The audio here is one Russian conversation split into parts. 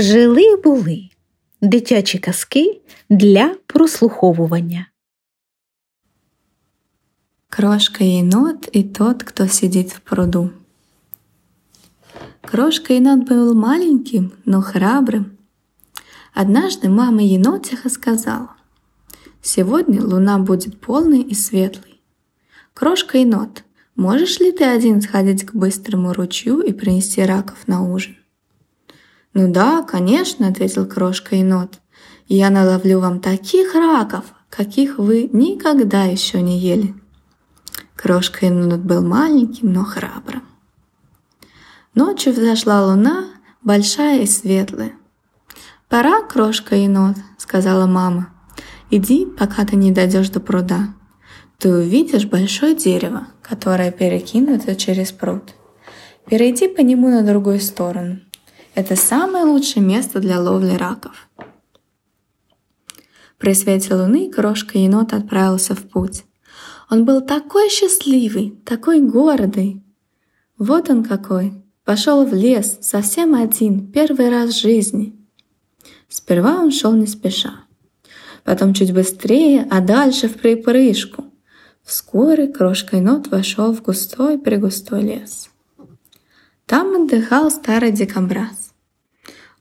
Жили були дитячі казки для прослуховування. Крошка енот и тот, кто сидит в пруду. Крошка енот был маленьким, но храбрым. Однажды мама енотиха сказала, «Сегодня луна будет полной и светлой. Крошка енот, можешь ли ты один сходить к быстрому ручью и принести раков на ужин?» «Ну да, конечно», — ответил крошка енот. «Я наловлю вам таких раков, каких вы никогда еще не ели». Крошка енот был маленьким, но храбрым. Ночью взошла луна, большая и светлая. «Пора, крошка енот», — сказала мама. «Иди, пока ты не дойдешь до пруда. Ты увидишь большое дерево, которое перекинуто через пруд. Перейди по нему на другую сторону. Это самое лучшее место для ловли раков». При свете луны крошка енот отправился в путь. Он был такой счастливый, такой гордый. Вот он какой. Пошел в лес, совсем один, первый раз в жизни. Сперва он шел не спеша. Потом чуть быстрее, а дальше в припрыжку. Вскоре крошка енот вошел в густой пригустой лес. Там отдыхал старый дикобраз.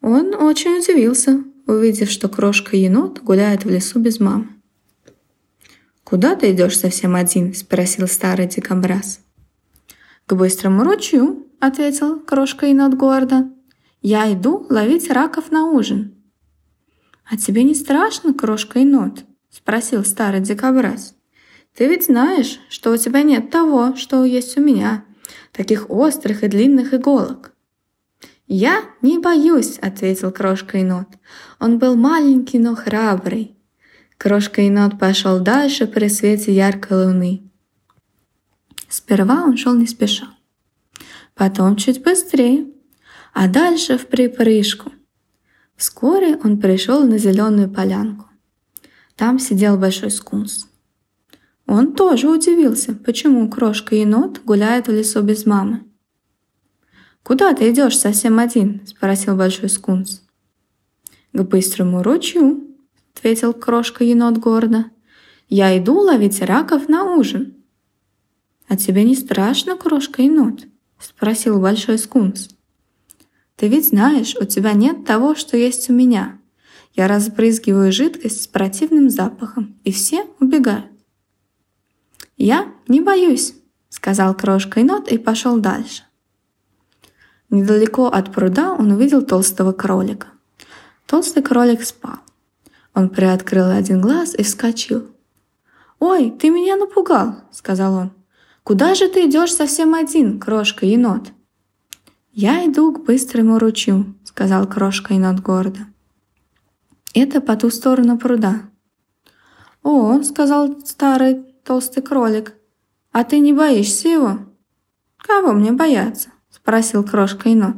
Он очень удивился, увидев, что крошка енот гуляет в лесу без мамы. «Куда ты идешь совсем один?» – спросил старый дикобраз. «К быстрому ручью», – ответил крошка енот гордо. «Я иду ловить раков на ужин». «А тебе не страшно, крошка енот?» – спросил старый дикобраз. «Ты ведь знаешь, что у тебя нет того, что есть у меня, таких острых и длинных иголок». «Я не боюсь», — ответил крошка енот. Он был маленький, но храбрый. Крошка енот пошел дальше при свете яркой луны. Сперва он шел не спеша, потом чуть быстрее, а дальше в припрыжку. Вскоре он пришел на зеленую полянку. Там сидел большой скунс. Он тоже удивился, почему крошка енот гуляет в лесу без мамы. «Куда ты идешь совсем один?» – спросил большой скунс. «К быстрому ручью», ответил крошка енот гордо. «Я иду ловить раков на ужин». «А тебе не страшно, крошка енот?» — спросил большой скунс. «Ты ведь знаешь, у тебя нет того, что есть у меня. Я разбрызгиваю жидкость с противным запахом, и все убегают». «Я не боюсь», — сказал крошка енот и пошел дальше. Недалеко от пруда он увидел толстого кролика. Толстый кролик спал. Он приоткрыл один глаз и вскочил. «Ой, ты меня напугал!» — сказал он. «Куда же ты идешь совсем один, крошка-енот?» «Я иду к быстрому ручью», — сказал крошка-енот гордо. «Это по ту сторону пруда». «О», — сказал старый толстый кролик, — «а ты не боишься его?» «Кого мне бояться?» — спросил крошка-енот.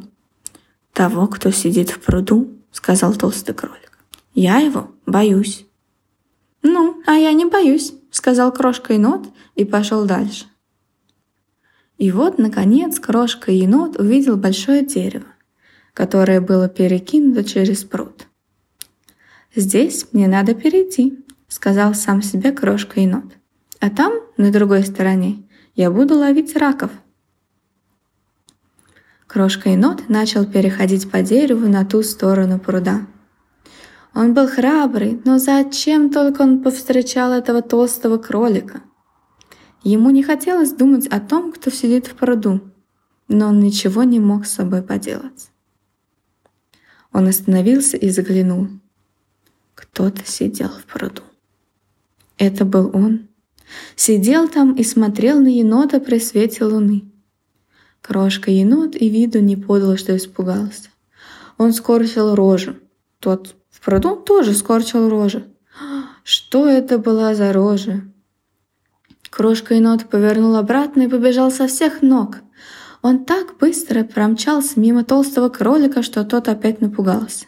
«Того, кто сидит в пруду», — сказал толстый кролик. Я его боюсь. Ну, а я не боюсь, сказал крошка енот и пошел дальше. И вот, наконец, крошка енот увидел большое дерево, которое было перекинуто через пруд. «Здесь мне надо перейти», — сказал сам себе крошка енот. «А там, на другой стороне, я буду ловить раков». Крошка енот начал переходить по дереву на ту сторону пруда — он был храбрый, но зачем только он повстречал этого толстого кролика? Ему не хотелось думать о том, кто сидит в пруду, но он ничего не мог с собой поделать. Он остановился и заглянул. Кто-то сидел в пруду. Это был он. Сидел там и смотрел на енота при свете луны. Крошка енот и виду не подал, что испугался. Он скорчил рожу. Тот в пруду тоже скорчил рожи. Что это была за рожа? Крошка енот повернул обратно и побежал со всех ног. Он так быстро промчался мимо толстого кролика, что тот опять напугался.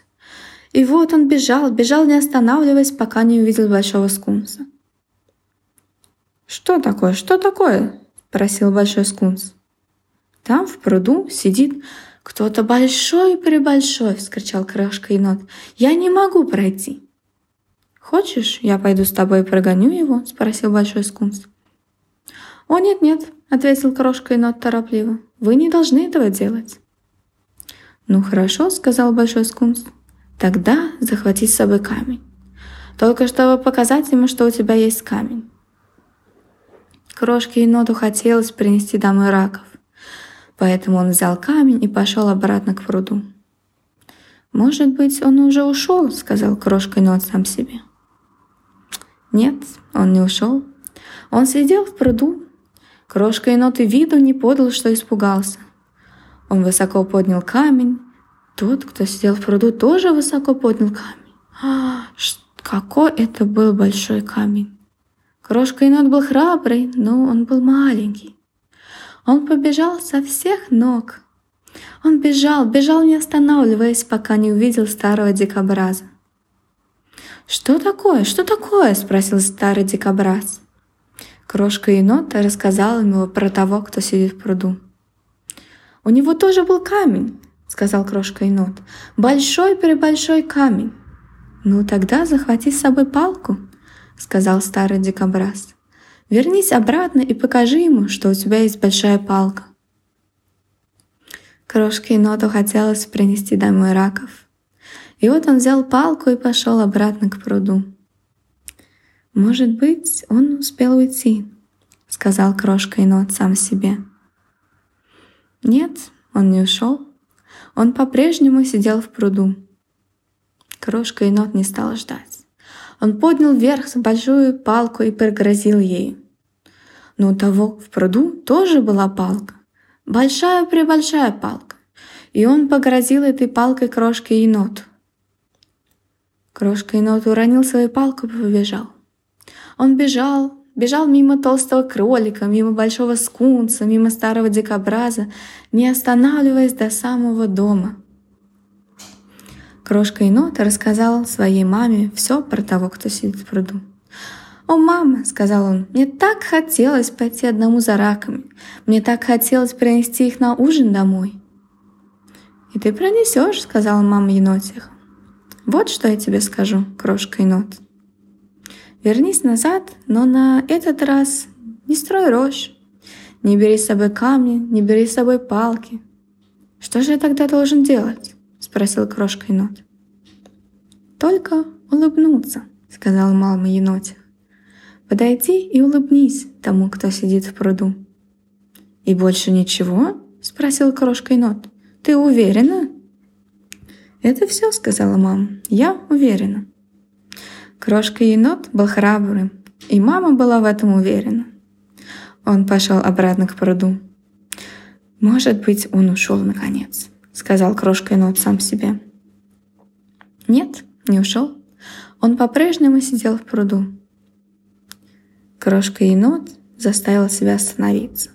И вот он бежал, бежал не останавливаясь, пока не увидел большого скунса. «Что такое? Что такое?» – просил большой скунс. Там в пруду сидит «Кто-то большой-пребольшой!» — вскричал крошка енот. «Я не могу пройти!» «Хочешь, я пойду с тобой и прогоню его?» — спросил большой скунс. «О, нет-нет», — ответил крошка енот торопливо. «Вы не должны этого делать». «Ну хорошо», — сказал большой скунс. «Тогда захвати с собой камень. Только чтобы показать ему, что у тебя есть камень». Крошке еноту хотелось принести домой раков, поэтому он взял камень и пошел обратно к пруду. «Может быть, он уже ушел», — сказал крошка енот сам себе. Нет, он не ушел. Он сидел в пруду. Крошка енот и виду не подал, что испугался. Он высоко поднял камень. Тот, кто сидел в пруду, тоже высоко поднял камень. А, какой это был большой камень! Крошка енот был храбрый, но он был маленький. Он побежал со всех ног. Он бежал, бежал не останавливаясь, пока не увидел старого дикобраза. «Что такое? Что такое?» — спросил старый дикобраз. Крошка енота рассказала ему про того, кто сидит в пруду. «У него тоже был камень», — сказал крошка енот. «Большой-пребольшой камень». «Ну тогда захвати с собой палку», — сказал старый дикобраз. «Вернись обратно и покажи ему, что у тебя есть большая палка». Крошке еноту хотелось принести домой раков. И вот он взял палку и пошел обратно к пруду. «Может быть, он успел уйти», — сказал крошка енот сам себе. Нет, он не ушел. Он по-прежнему сидел в пруду. Крошка енот не стал ждать. Он поднял вверх большую палку и пригрозил ею. Но у того в пруду тоже была палка. Большая-пребольшая палка. И он погрозил этой палкой крошке еноту. Крошка енот уронил свою палку и побежал. Он бежал, бежал мимо толстого кролика, мимо большого скунса, мимо старого дикобраза, не останавливаясь до самого дома. Крошка енот рассказал своей маме все про того, кто сидит в пруду. «О, мама!» — сказал он, — «мне так хотелось пойти одному за раками. Мне так хотелось принести их на ужин домой». «И ты принесешь», — сказала мама енотиха. Вот что я тебе скажу, крошка енот. Вернись назад, но на этот раз не строй рожь. Не бери с собой камни, не бери с собой палки. Что же я тогда должен делать? Спросил крошка енот. Только улыбнуться, сказал мама енотик. Подойди и улыбнись тому, кто сидит в пруду. И больше ничего? Спросил крошка енот. Ты уверена? «Это все», — сказала мама. «Я уверена». Крошка-енот был храбрым, и мама была в этом уверена. Он пошел обратно к пруду. «Может быть, он ушел наконец», — сказал крошка-енот сам себе. Нет, не ушел. Он по-прежнему сидел в пруду. Крошка-енот заставил себя остановиться.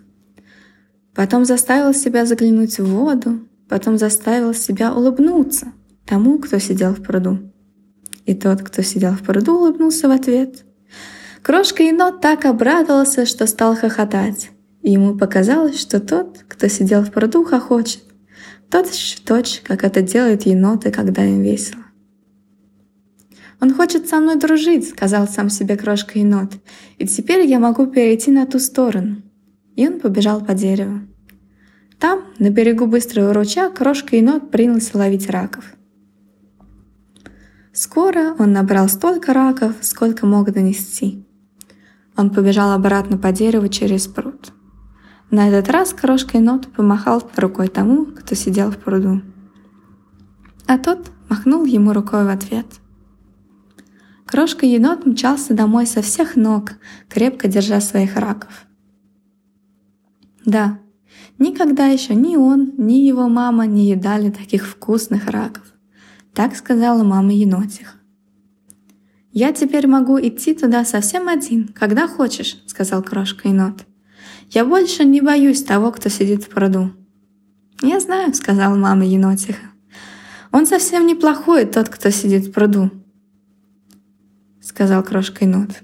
Потом заставил себя заглянуть в воду, потом заставил себя улыбнуться тому, кто сидел в пруду. И тот, кто сидел в пруду, улыбнулся в ответ. Крошка енот так обрадовался, что стал хохотать. И ему показалось, что тот, кто сидел в пруду, хохочет. Точь в точь, как это делают еноты, когда им весело. «Он хочет со мной дружить», — сказал сам себе крошка енот. «И теперь я могу перейти на ту сторону». И он побежал по дереву. Там, на берегу быстрого ручья, крошка енот принялся ловить раков. Скоро он набрал столько раков, сколько мог донести. Он побежал обратно по дереву через пруд. На этот раз крошка енот помахал рукой тому, кто сидел в пруду. А тот махнул ему рукой в ответ. Крошка енот мчался домой со всех ног, крепко держа своих раков. Да, никогда еще ни он, ни его мама не едали таких вкусных раков. Так сказала мама енотиха. «Я теперь могу идти туда совсем один, когда хочешь», — сказал крошка енот. «Я больше не боюсь того, кто сидит в пруду». «Я знаю», — сказала мама енотиха. «Он совсем неплохой, тот, кто сидит в пруду», — сказал крошка енот.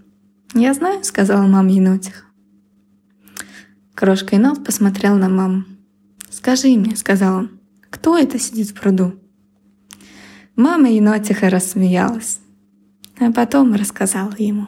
«Я знаю», — сказала мама енотиха. Крошка енот посмотрел на маму. «Скажи мне», — сказал он, — кто это сидит в пруду?» Мама енотиха рассмеялась, а потом рассказала ему.